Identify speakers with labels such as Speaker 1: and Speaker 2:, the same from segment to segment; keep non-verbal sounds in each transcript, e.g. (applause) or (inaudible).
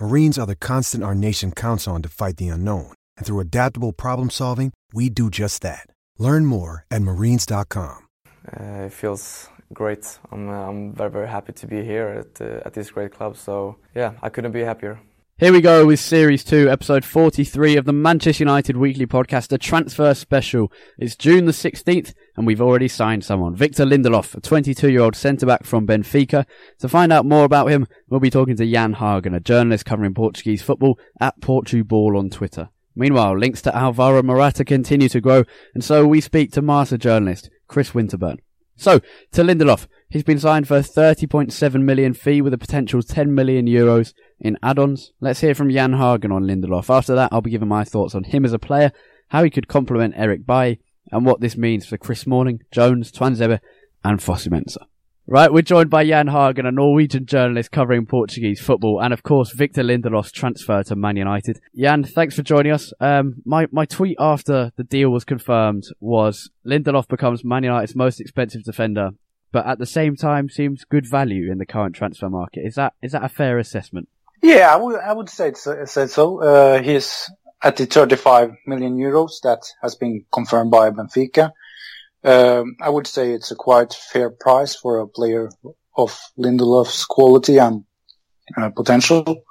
Speaker 1: Marines are the constant our nation counts on to fight the unknown. And through adaptable problem solving, we do just that. Learn more at marines.com.
Speaker 2: Uh, it feels great. I'm, uh, I'm very, very happy to be here at, uh, at this great club. So, yeah, I couldn't be happier.
Speaker 3: Here we go with Series 2, Episode 43 of the Manchester United Weekly Podcast, a transfer special. It's June the 16th, and we've already signed someone. Victor Lindelof, a 22 year old centre back from Benfica. To find out more about him, we'll be talking to Jan Hagen, a journalist covering Portuguese football at Portuball on Twitter. Meanwhile, links to Alvaro Morata continue to grow, and so we speak to Marca journalist Chris Winterburn. So, to Lindelof, he's been signed for a 30.7 million fee with a potential 10 million euros in add-ons. Let's hear from Jan Hagen on Lindelof. After that, I'll be giving my thoughts on him as a player, how he could complement Eric Bailly, and what this means for Chris Smalling, Jones, Tuanzebe, and Fosu-Mensah. Right, we're joined by Jan Hagen, a Norwegian journalist covering Portuguese football, and of course Victor Lindelof's transfer to Man United. Jan, thanks for joining us. Um, my my tweet after the deal was confirmed was Lindelof becomes Man United's most expensive defender, but at the same time seems good value in the current transfer market. Is that is that a fair assessment?
Speaker 4: Yeah, I would I would say so. Say so. Uh, he's at the 35 million euros that has been confirmed by Benfica. Um, I would say it's a quite fair price for a player of Lindelof's quality and uh, potential.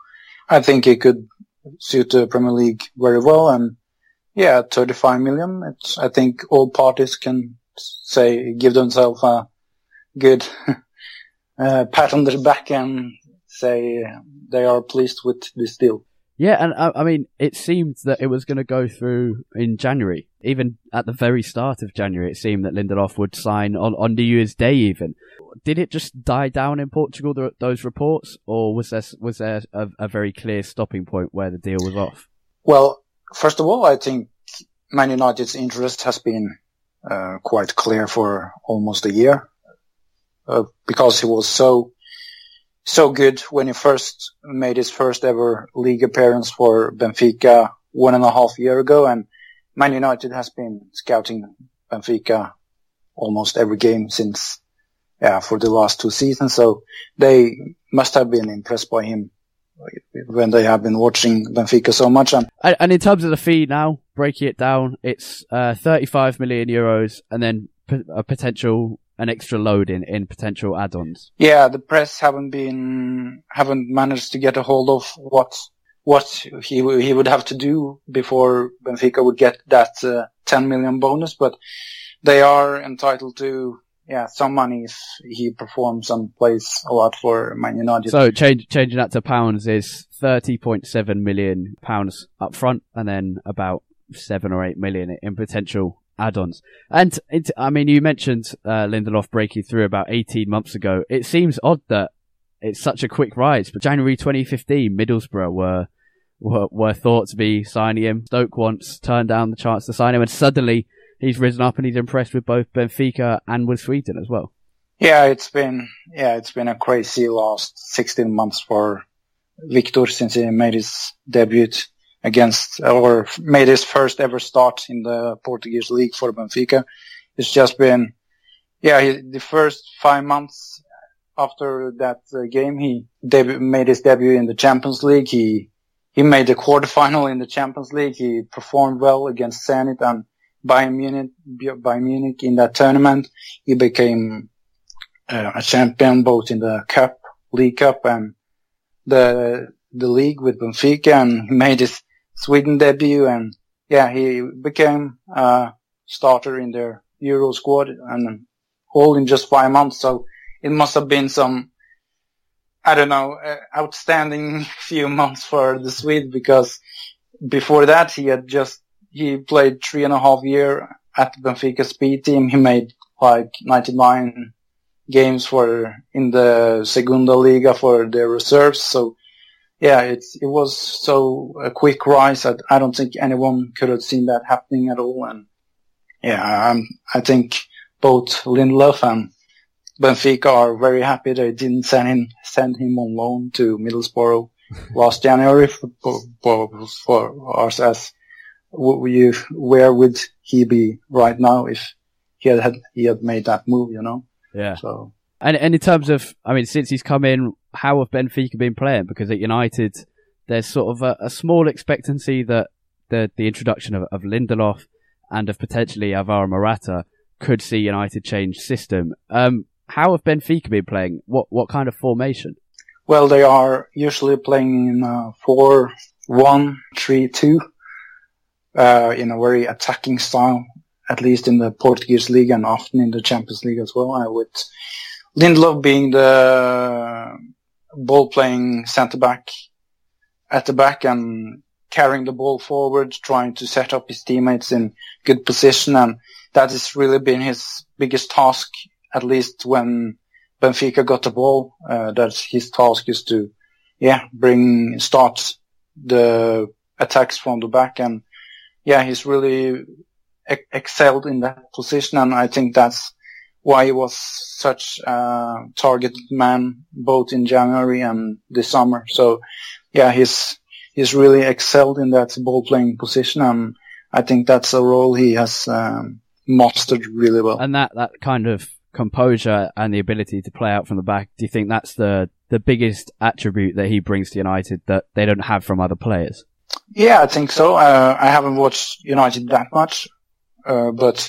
Speaker 4: I think he could suit the Premier League very well. And yeah, 35 million. It's, I think all parties can say, give themselves a good (laughs) uh, pat on the back and say they are pleased with this deal.
Speaker 3: Yeah, and I, I mean, it seemed that it was going to go through in January. Even at the very start of January, it seemed that Lindelof would sign on, on New Year's Day. Even did it just die down in Portugal? The, those reports, or was there was there a, a very clear stopping point where the deal was off?
Speaker 4: Well, first of all, I think Man United's interest has been uh, quite clear for almost a year uh, because he was so so good when he first made his first ever league appearance for Benfica one and a half year ago. And Man United has been scouting Benfica almost every game since, yeah, for the last two seasons. So they must have been impressed by him when they have been watching Benfica so much. And,
Speaker 3: and in terms of the fee now, breaking it down, it's uh, 35 million euros and then p- a potential an extra load in, in potential add-ons.
Speaker 4: Yeah, the press haven't been haven't managed to get a hold of what what he he would have to do before Benfica would get that uh, 10 million bonus, but they are entitled to yeah some money if he performs and plays a lot for Man United.
Speaker 3: So change, changing that to pounds is 30.7 million pounds up front, and then about seven or eight million in potential add-ons. And it, I mean, you mentioned uh, Lindelof breaking through about 18 months ago. It seems odd that it's such a quick rise, but January 2015, Middlesbrough were, were, were thought to be signing him. Stoke once turned down the chance to sign him, and suddenly he's risen up and he's impressed with both Benfica and with Sweden as well.
Speaker 4: Yeah, it's been yeah, it's been a crazy last 16 months for Victor since he made his debut against or made his first ever start in the Portuguese league for Benfica. It's just been, yeah, he, the first five months after that uh, game, he deb- made his debut in the Champions League. He he made the quarterfinal in the Champions League. He performed well against Zenit and Bayern Munich. Bayern Munich in that tournament, he became uh, a champion both in the Cup, League Cup, and the the league with Benfica. And he (laughs) made his Sweden debut. And yeah, he became a starter in their Euro squad, and all in just five months. So it must have been some I don't know, uh, outstanding (laughs) few months for the Swede because before that he had just, he played three and a half year at Benfica speed team. He made like 99 games for, in the Segunda Liga for their reserves. So yeah, it's, it was so a quick rise that I don't think anyone could have seen that happening at all. And yeah, I'm, I think both Lindelof and Benfica are very happy they didn't send him send him on loan to Middlesbrough (laughs) last January for, for, for us as you, where would he be right now if he had, had he had made that move, you know?
Speaker 3: Yeah. So and and in terms of, I mean, since he's come in, how have Benfica been playing? Because at United, there's sort of a, a small expectancy that the the introduction of, of Lindelof and of potentially Alvaro Morata could see United change system. Um, how have Benfica been playing? What what kind of formation?
Speaker 4: Well, they are usually playing in a four one three two, uh, in a very attacking style, at least in the Portuguese league and often in the Champions League as well. Uh, with Lindelof being the ball playing centre back at the back and carrying the ball forward, trying to set up his teammates in good position, and that has really been his biggest task at least when Benfica got the ball, uh, that his task is to, yeah, bring, start the attacks from the back. And yeah, he's really ex- excelled in that position. And I think that's why he was such a targeted man both in January and this summer. So yeah, he's, he's really excelled in that ball playing position. And I think that's a role he has, um, mastered really well.
Speaker 3: And that, that kind of composure and the ability to play out from the back. Do you think that's the the biggest attribute that he brings to United that they don't have from other players?
Speaker 4: Yeah, I think so. Uh, I haven't watched United that much, uh, but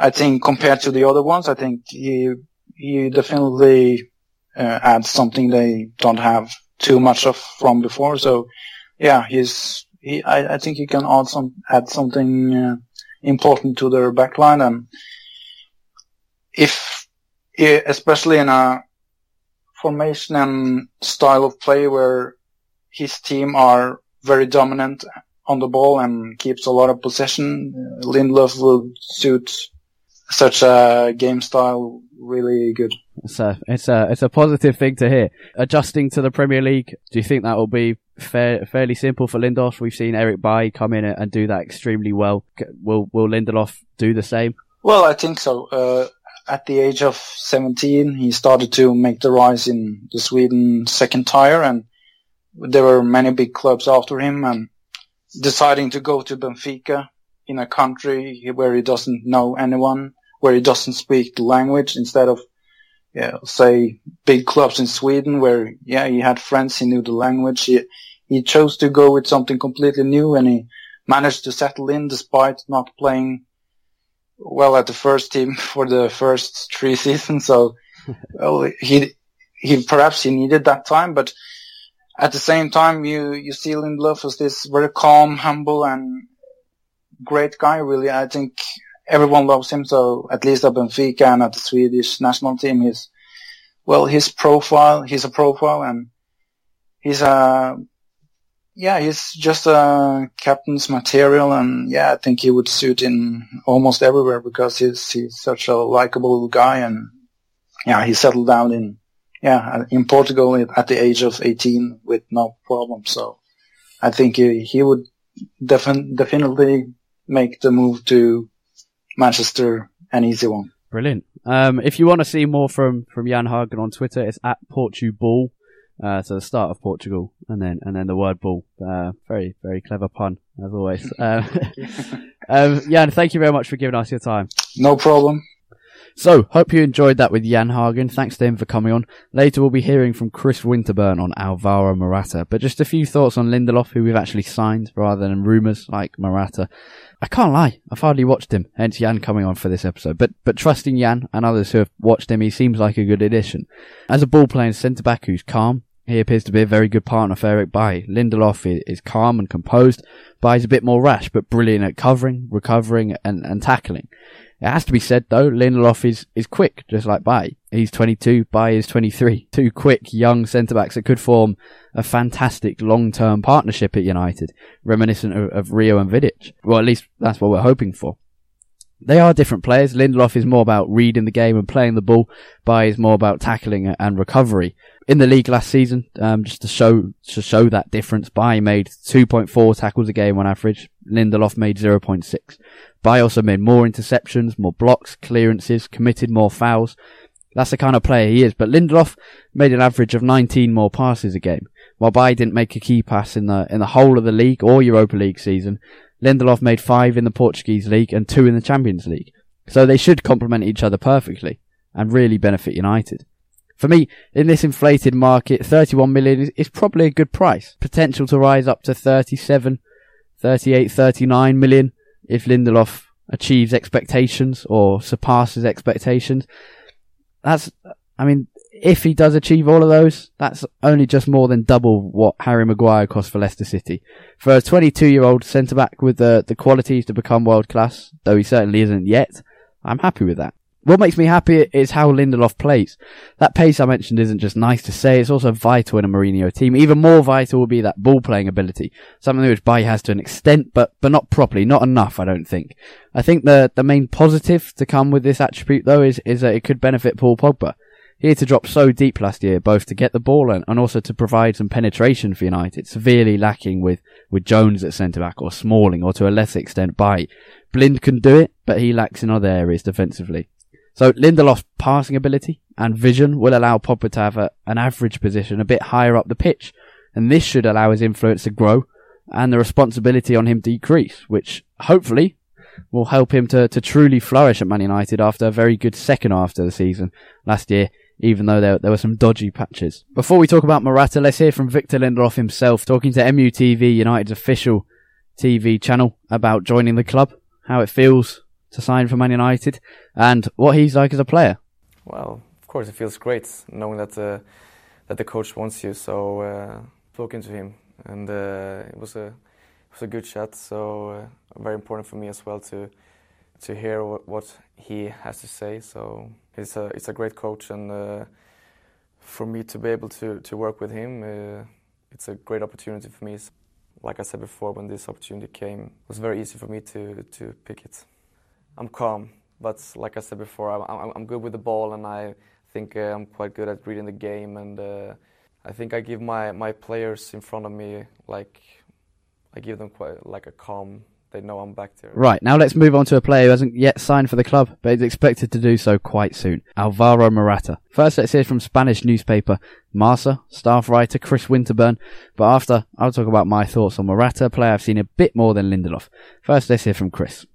Speaker 4: I think compared to the other ones, I think he he definitely uh, adds something they don't have too much of from before. So, yeah, he's he. I, I think he can add some add something uh, important to their backline, and if especially in a formation and style of play where his team are very dominant on the ball and keeps a lot of possession. Lindelof will suit such a game style really good.
Speaker 3: It's a it's a it's a positive thing to hear. Adjusting to the Premier League, do you think that will be fair, fairly simple for Lindelof? We've seen Eric Bailly come in and do that extremely well. Will will Lindelof do the same?
Speaker 4: Well, I think so. Uh, at the age of 17, he started to make the rise in the Sweden second tier and there were many big clubs after him and deciding to go to Benfica in a country where he doesn't know anyone, where he doesn't speak the language instead of, yeah, say big clubs in Sweden where, yeah, he had friends, he knew the language. He, he chose to go with something completely new and he managed to settle in despite not playing well at the first team (laughs) for the first three (laughs) seasons. So (laughs) well, he he perhaps he needed that time, but at the same time, you you see Lindelof as this very calm, humble, and great guy. Really, I think everyone loves him. So at least at Benfica and at the Swedish national team, he's well, his profile, he's a profile, and he's a yeah, he's just a captain's material, and yeah, I think he would suit in almost everywhere because he's he's such a likable guy, and yeah, he settled down in yeah in Portugal at the age of 18 with no problem. So I think he he would defin- definitely make the move to Manchester an easy one.
Speaker 3: Brilliant. Um, if you want to see more from from Jan Hagen on Twitter, it's at Portuball. Uh, so the start of Portugal, and then and then the word ball. Uh, very very clever pun as always. um, (laughs) (laughs) um, Jan, thank you very much for giving us your time.
Speaker 4: No problem.
Speaker 3: So, hope you enjoyed that with Jan Hagen. Thanks to him for coming on. Later we'll be hearing from Chris Winterburn on Alvaro Morata. But just a few thoughts on Lindelof, who we've actually signed rather than rumours like Morata. I can't lie, I've hardly watched him, hence Jan coming on for this episode. But but trusting Jan and others who have watched him, he seems like a good addition. As a ball playing centre back who's calm, he appears to be a very good partner for Eric Bailly. Lindelof is calm and composed. Bailly's a bit more rash, but brilliant at covering, recovering, and, and tackling. It has to be said though, Lindelof is, is quick, just like Bailly. He's 22, Bailly is 23. Two quick, young centre-backs that could form a fantastic long-term partnership at United, reminiscent of, of Rio and Vidic. Well, at least that's what we're hoping for. They are different players. Lindelof is more about reading the game and playing the ball. Bailly is more about tackling and recovery. In the league last season, um, just to show to show that difference, Bailly made 2.4 tackles a game on average. Lindelof made 0.6. Bailly also made more interceptions, more blocks, clearances, committed more fouls. That's the kind of player he is. But Lindelof made an average of 19 more passes a game, while Bailly didn't make a key pass in the in the whole of the league or Europa League season. Lindelof made five in the Portuguese league and two in the Champions League. So they should complement each other perfectly and really benefit United. For me, in this inflated market, 31 million is, is probably a good price. Potential to rise up to 37, 38, 39 million if Lindelof achieves expectations or surpasses expectations. That's, I mean, if he does achieve all of those, that's only just more than double what Harry Maguire cost for Leicester City. For a 22 year old centre back with the, the qualities to become world class, though he certainly isn't yet, I'm happy with that. What makes me happy is how Lindelof plays. That pace I mentioned isn't just nice to say, it's also vital in a Mourinho team. Even more vital would be that ball playing ability. Something which Bailly has to an extent, but, but not properly, not enough, I don't think. I think the, the main positive to come with this attribute though is, is that it could benefit Paul Pogba. He had to drop so deep last year, both to get the ball and, and also to provide some penetration for United, severely lacking with, with Jones at centre back or Smalling or to a lesser extent Bailly. Blind can do it, but he lacks in other areas defensively. So Lindelof's passing ability and vision will allow Pogba to have a, an average position a bit higher up the pitch, and this should allow his influence to grow and the responsibility on him decrease, which hopefully will help him to, to truly flourish at Man United after a very good second half of the season last year, even though there, there were some dodgy patches. Before we talk about Morata, let's hear from Victor Lindelof himself talking to MUTV, United's official TV channel, about joining the club, how it feels to sign for Man United, and what he's like as a player.
Speaker 2: Well, of course, it feels great knowing that uh, that the coach wants you. So uh, to him, and uh, it was a it was a good chat. So uh, very important for me as well to to hear what, what, he has to say. So it's a it's a great coach, and uh, for me to be able to to work with him, uh, it's a great opportunity for me. Like I said before, when this opportunity came, it was very easy for me to to pick it. I'm calm, but like I said before, I'm, I'm, good with the ball, and I think uh, I'm quite good at reading the game, and uh, I think I give my, my players in front of me like I give them quite like a calm. They know I'm back there.
Speaker 3: Right now, let's move on to a player who hasn't yet signed for the club, but is expected to do so quite soon. Alvaro Morata. First, let's hear from Spanish newspaper Marca staff writer Chris Winterburn. But after, I'll talk about my thoughts on Morata, player I've seen a bit more than Lindelof. First, let's hear from Chris.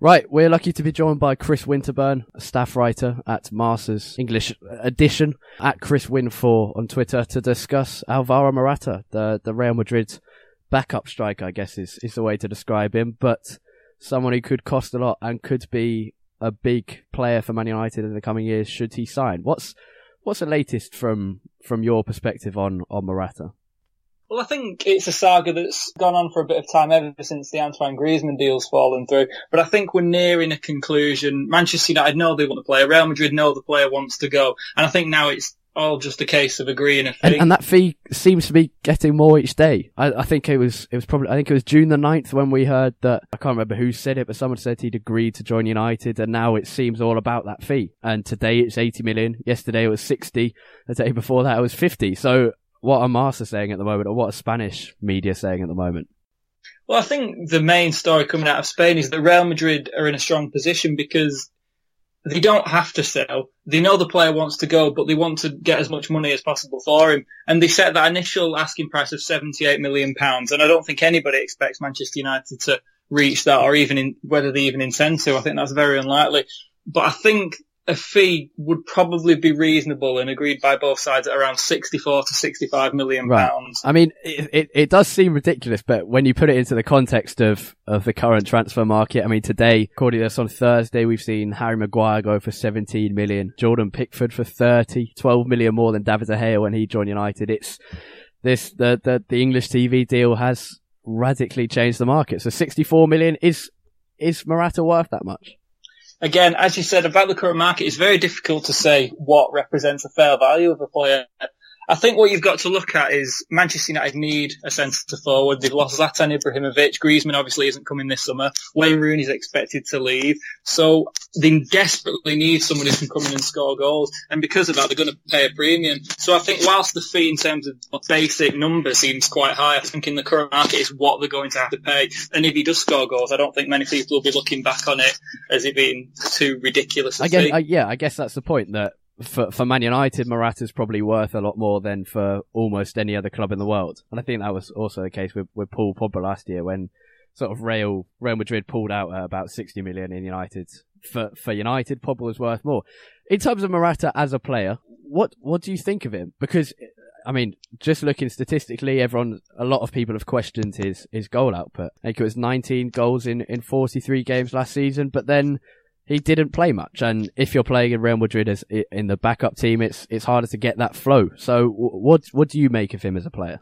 Speaker 3: Right, we're lucky to be joined by Chris Winterburn, a staff writer at Marca's English edition, at Chris Win4 on Twitter to discuss Alvaro Morata, the, the Real Madrid backup striker, I guess is, is the way to describe him, but someone who could cost a lot and could be a big player for Man United in the coming years should he sign. What's what's the latest from from your perspective on on Morata?
Speaker 5: Well, I think it's a saga that's gone on for a bit of time ever since the Antoine Griezmann deal's fallen through. But I think we're nearing a conclusion. Manchester United know they want to play. Real Madrid know the player wants to go. And I think now it's all just a case of agreeing a fee.
Speaker 3: And, and that fee seems to be getting more each day. I, I, think it was it was probably I think it was June the 9th when we heard that I can't remember who said it, but someone said he'd agreed to join United, and now it seems all about that fee. And today it's 80 million. Yesterday it was 60. The day before that it was 50. So what are Marca saying at the moment, or what are Spanish media saying at the moment?
Speaker 5: Well, I think the main story coming out of Spain is that Real Madrid are in a strong position because they don't have to sell. They know the player wants to go, but they want to get as much money as possible for him. And they set that initial asking price of £78 million. And I don't think anybody expects Manchester United to reach that or even in, whether they even intend to. I think that's very unlikely. But I think a fee would probably be reasonable and agreed by both sides at around 64 to 65 million pounds.
Speaker 3: Right. I mean, it, it, it, does seem ridiculous, but when you put it into the context of, of the current transfer market, I mean, today, according to us on Thursday, we've seen Harry Maguire go for 17 million, Jordan Pickford for 30, 12 million more than David De Gea when he joined United. It's this, the, the, the English TV deal has radically changed the market. So 64 million is, is Morata worth that much?
Speaker 5: Again, as you said about the current market, it's very difficult to say what represents a fair value of a player. I think what you've got to look at is Manchester United need a centre forward. They've lost Zlatan Ibrahimovic. Griezmann obviously isn't coming this summer. Wayne Rooney is expected to leave. So they desperately need someone who can come in and score goals. And because of that, they're going to pay a premium. So I think whilst the fee in terms of basic number seems quite high, I think in the current market is what they're going to have to pay. And if he does score goals, I don't think many people will be looking back on it as it being too ridiculous.
Speaker 3: I guess, uh, yeah, I guess that's the point that for for Man United, Morata's probably worth a lot more than for almost any other club in the world. And I think that was also the case with, with Paul Pogba last year when sort of Real Real Madrid pulled out at about 60 million in United. For for United, Pogba was worth more. In terms of Morata as a player, what what do you think of him? Because I mean, just looking statistically, everyone, a lot of people have questioned his, his goal output. I think it was 19 goals in, in 43 games last season, but then he didn't play much. And if you're playing in Real Madrid as in the backup team, it's it's harder to get that flow. So what what do you make of him as a player?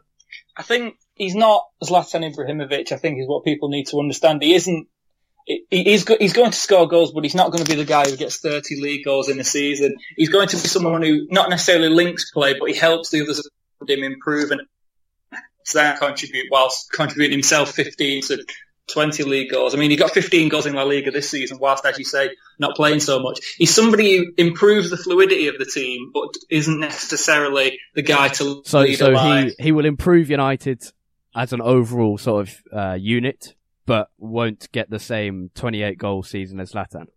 Speaker 5: I think he's not Zlatan Ibrahimovic. I think is what people need to understand. He isn't. He's he's going to score goals, but he's not going to be the guy who gets 30 league goals in a season. He's going to be someone who not necessarily links play, but he helps the others around him improve and then contribute whilst contributing himself 15 to 20 league goals. I mean, he got 15 goals in La Liga this season, whilst, as you say, not playing so much. He's somebody who improves the fluidity of the team, but isn't necessarily the guy to
Speaker 3: so,
Speaker 5: lead
Speaker 3: so he, he will improve United as an overall sort of uh, unit, but won't get the same 28 goal season as Zlatan.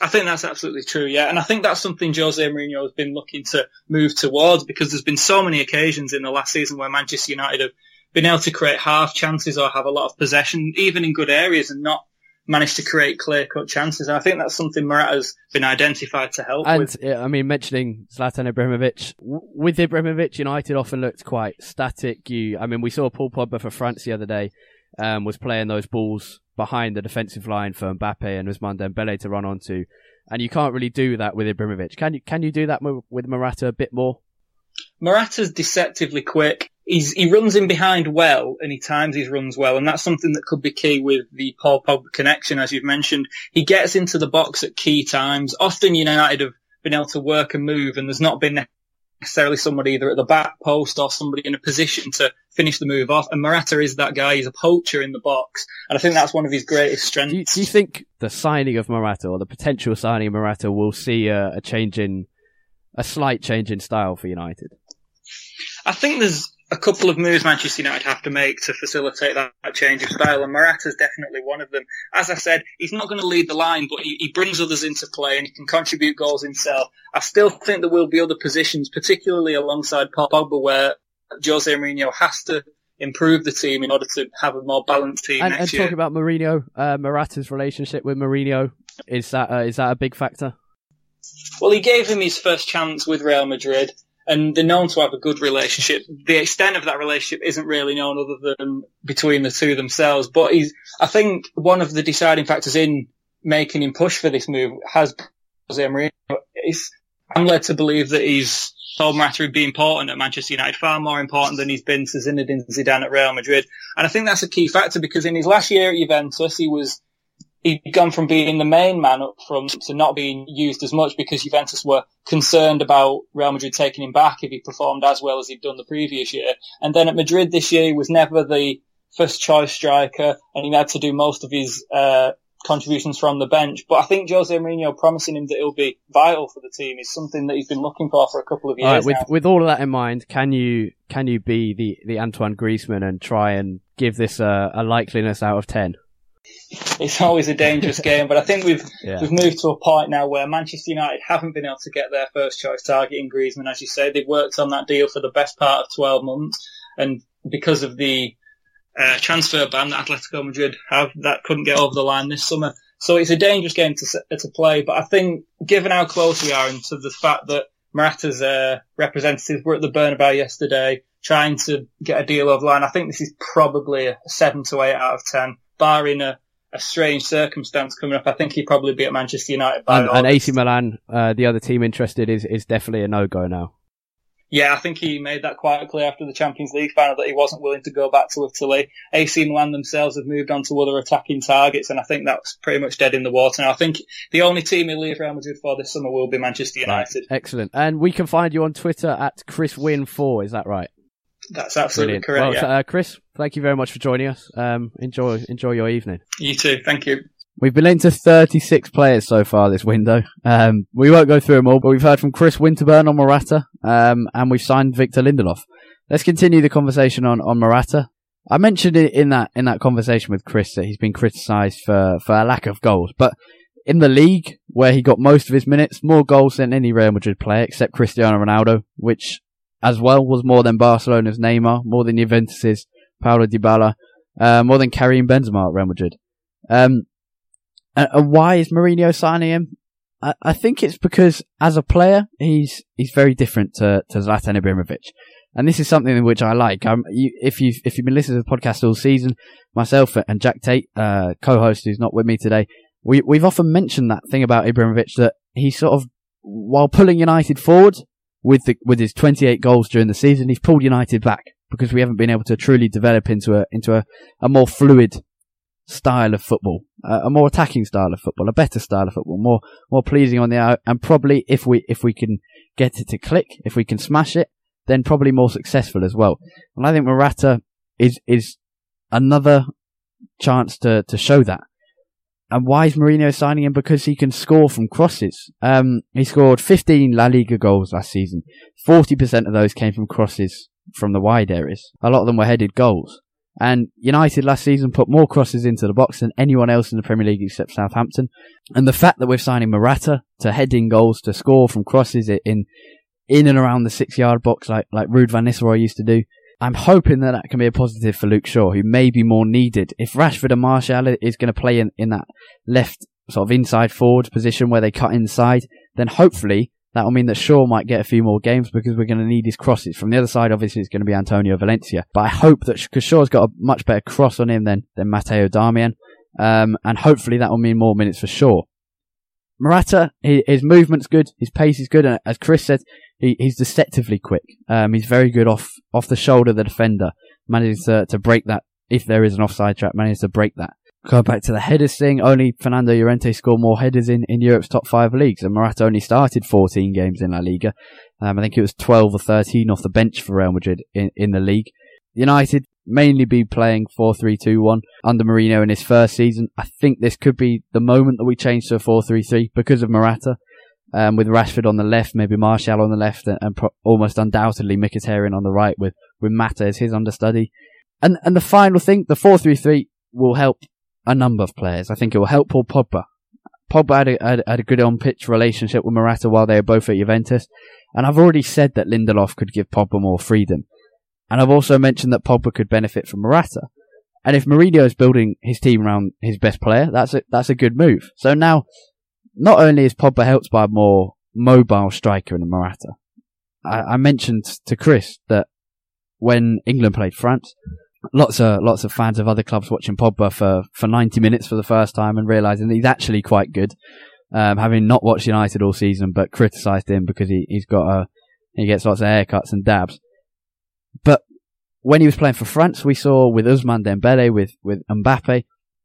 Speaker 5: I think that's absolutely true, yeah. And I think that's something Jose Mourinho has been looking to move towards because there's been so many occasions in the last season where Manchester United have been able to create half chances or have a lot of possession, even in good areas, and not managed to create clear cut chances. And I think that's something Morata's been identified to help
Speaker 3: and,
Speaker 5: with.
Speaker 3: I mean, mentioning Zlatan Ibrahimovic, with Ibrahimovic, United often looked quite static. You, I mean, we saw Paul Pogba for France the other day, um, was playing those balls behind the defensive line for Mbappe and Ousmane Dembele to run onto. And you can't really do that with Ibrahimovic. Can you, can you do that with Morata a bit more?
Speaker 5: Morata's deceptively quick he's, he runs in behind well and he times his runs well. And that's something that could be key with the Paul Pogba connection, as you've mentioned. He gets into the box at key times. Often United have been able to work and move and there's not been necessarily somebody either at the back post or somebody in a position to finish the move off. And Morata is that guy. He's a poacher in the box. And I think that's one of his greatest strengths.
Speaker 3: Do you, do you think the signing of Morata or the potential signing of Morata will see a, a change in, a slight change in style for United?
Speaker 5: I think there's a couple of moves Manchester United have to make to facilitate that, that change of style, and Morata's definitely one of them. As I said, he's not going to lead the line, but he, he, brings others into play and he can contribute goals himself. I still think there will be other positions, particularly alongside Paul Pogba, where Jose Mourinho has to improve the team in order to have a more balanced team
Speaker 3: and,
Speaker 5: next
Speaker 3: and talking about Mourinho, uh, Morata's relationship with Mourinho, is that uh, is that a big factor?
Speaker 5: Well, he gave him his first chance with Real Madrid and they're known to have a good relationship. The extent of that relationship isn't really known other than between the two themselves. But he's, I think one of the deciding factors in making him push for this move has Jose Mourinho. I'm led to believe that he's told Morata would be important at Manchester United, far more important than he's been to Zinedine Zidane at Real Madrid. And I think that's a key factor because in his last year at Juventus, he was he'd gone from being the main man up front to not being used as much because Juventus were concerned about Real Madrid taking him back if he performed as well as he'd done the previous year. And then at Madrid this year, he was never the first choice striker and he had to do most of his, uh, contributions from the bench. But I think Jose Mourinho promising him that he'll be vital for the team is something that he's been looking for for a couple of years.
Speaker 3: All right, with
Speaker 5: now.
Speaker 3: with all of that in mind, can you can you be the the Antoine Griezmann and try and give this a, a likeliness out of ten?
Speaker 5: It's always a dangerous game. But I think we've (laughs)
Speaker 3: Yeah.
Speaker 5: we've moved to a point now where Manchester United haven't been able to get their first choice target in Griezmann, as you say. They've worked on that deal for the best part of 12 months, and because of the uh, transfer ban that Atletico Madrid have, that couldn't get over the line this summer. So it's a dangerous game to to play. But I think, given how close we are, and to the fact that Morata's uh, representatives were at the Bernabeu yesterday trying to get a deal over line, I think this is probably a seven to eight out of ten, barring a a strange circumstance coming up. I think he'd probably be at Manchester United by
Speaker 3: and, and AC Milan, uh, the other team interested, is is definitely a no go now.
Speaker 5: Yeah, I think he made that quite clear after the Champions League final that he wasn't willing to go back to Italy. AC Milan themselves have moved on to other attacking targets, and I think that's pretty much dead in the water now. I think the only team he'll leave Real Madrid for this summer will be Manchester United.
Speaker 3: Right. Excellent. And we can find you on Twitter at Chris Win 4 is that right?
Speaker 5: That's absolutely Brilliant. correct.
Speaker 3: Well, yeah. uh, Chris, thank you very much for joining us. Um, enjoy enjoy your evening.
Speaker 5: You too. Thank you.
Speaker 3: We've been into 36 players so far this window. Um, we won't go through them all, but we've heard from Chris Winterburn on Morata, um, and we've signed Victor Lindelof. Let's continue the conversation on, on Morata. I mentioned it in that, in that conversation with Chris that he's been criticised for, for a lack of goals, but in the league, where he got most of his minutes, more goals than any Real Madrid player except Cristiano Ronaldo, which as well was more than Barcelona's Neymar, more than Juventus's Paulo Dybala, uh, more than Karim Benzema at Real Madrid. Um, and, and why is Mourinho signing him? I, I, think it's because as a player, he's he's very different to, to Zlatan Ibrahimovic. And this is something in which I like. Um, you, if you if you've been listening to the podcast all season, myself and Jack Tate, uh, co-host who's not with me today, we we've often mentioned that thing about Ibrahimovic that he sort of, while pulling United forward, with the with his 28 goals during the season, he's pulled United back because we haven't been able to truly develop into a into a, a more fluid style of football, uh, a more attacking style of football, a better style of football, more more pleasing on the eye, and probably if we if we can get it to click, if we can smash it, then probably more successful as well. And I think Morata is is another chance to to show that. And why is Mourinho signing him? Because he can score from crosses. Um, he scored 15 La Liga goals last season. 40% of those came from crosses from the wide areas. A lot of them were headed goals. And United last season put more crosses into the box than anyone else in the Premier League except Southampton. And the fact that we're signing Morata to head in goals, to score from crosses in, in and around the six yard box like, like Ruud van Nistelrooy used to do, I'm hoping that that can be a positive for Luke Shaw, who may be more needed. If Rashford and Martial is going to play in, in that left sort of inside forward position where they cut inside, then hopefully that will mean that Shaw might get a few more games because we're going to need his crosses. From the other side, obviously, it's going to be Antonio Valencia. But I hope that, because Shaw's got a much better cross on him than, than Matteo Darmian, um, and hopefully that will mean more minutes for Shaw. Morata, his movement's good, his pace is good, and as Chris said, he, he's deceptively quick. Um, he's very good off off the shoulder of the defender, manages to, to break that if there is an offside trap, manages to break that. Go back to the headers thing. Only Fernando Llorente scored more headers in, in Europe's top five leagues, and Morata only started 14 games in La Liga. Um, I think it was 12 or 13 off the bench for Real Madrid in, in the league. United mainly be playing 4-3-2-1 under Mourinho in his first season. I think this could be the moment that we change to a 4-3-3 because of Morata um, with Rashford on the left, maybe Martial on the left, and, and pro- almost undoubtedly Mkhitaryan on the right with, with Mata as his understudy. And, and the final thing, the 4-3-3 will help a number of players. I think it will help Paul Pogba. Pogba had a, had, had a good on-pitch relationship with Morata while they were both at Juventus. And I've already said that Lindelof could give Pogba more freedom. And I've also mentioned that Pogba could benefit from Morata. And if Mourinho is building his team around his best player, that's a, that's a good move. So now not only is Pogba helped by a more mobile striker in Morata, I, I mentioned to Chris that when England played France, lots of lots of fans of other clubs watching Pogba for, for 90 minutes for the first time and realizing he's actually quite good. Um, having not watched United all season, but criticised him because he, he's got a he gets lots of haircuts and dabs. But when he was playing for France, we saw with Ousmane Dembele, with with Mbappe,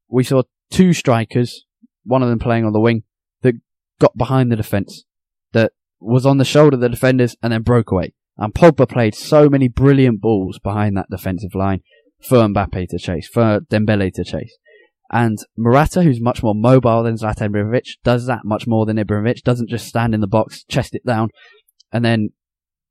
Speaker 3: we saw two strikers, one of them playing on the wing, got behind the defence, that was on the shoulder of the defenders and then broke away. And Pogba played so many brilliant balls behind that defensive line for Mbappe to chase, for Dembele to chase. And Morata, who's much more mobile than Zlatan Ibrahimovic, does that much more than Ibrahimovic, doesn't just stand in the box, chest it down, and then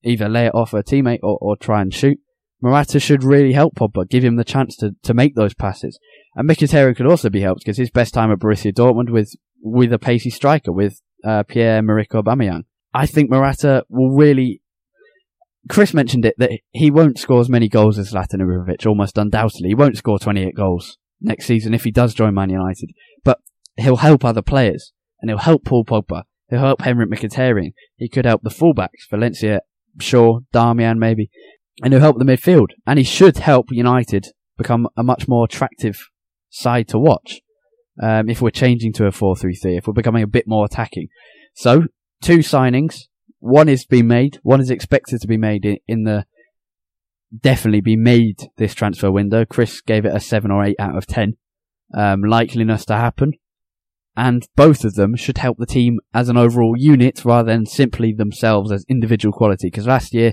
Speaker 3: either lay it off a teammate or, or try and shoot. Morata should really help Pogba, give him the chance to, to make those passes. And Mkhitaryan could also be helped because his best time at Borussia Dortmund with with a pacey striker with uh, Pierre-Emerick Aubameyang. I think Morata will really. Chris mentioned it that he won't score as many goals as Zlatan Ibrahimovic, almost undoubtedly. He won't score 28 goals next season if he does join Man United. But he'll help other players and he'll help Paul Pogba. He'll help Henrik Mkhitaryan. He could help the fullbacks, Valencia, Shaw, Darmian maybe, and he'll help the midfield. And he should help United become a much more attractive side to watch. Um, if we're changing to a 4-3-3, if we're becoming a bit more attacking. So, two signings. One is being made. One is expected to be made in, in the definitely be made this transfer window. Chris gave it a seven or eight out of ten. Um, likeliness to happen. And both of them should help the team as an overall unit rather than simply themselves as individual quality. Because last year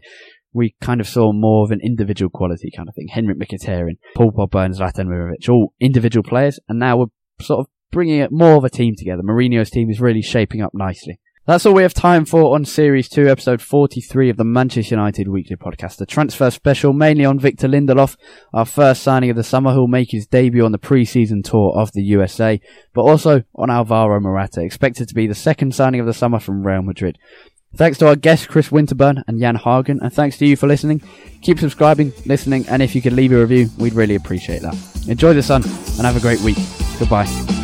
Speaker 3: we kind of saw more of an individual quality kind of thing. Henrik Mkhitaryan, Paul Pogba and Zlatan Ibrahimovic, all individual players. And now we're sort of bringing it more of a team together. Mourinho's team is really shaping up nicely. That's all we have time for on Series 2, Episode 43 of the Manchester United Weekly Podcast. The transfer special mainly on Victor Lindelof, our first signing of the summer, who'll make his debut on the pre-season tour of the USA, but also on Alvaro Morata, expected to be the second signing of the summer from Real Madrid. Thanks to our guests Chris Winterburn and Jan Hagen, and thanks to you for listening. Keep subscribing, listening, and if you could leave a review, we'd really appreciate that. Enjoy the sun, and have a great week. Goodbye.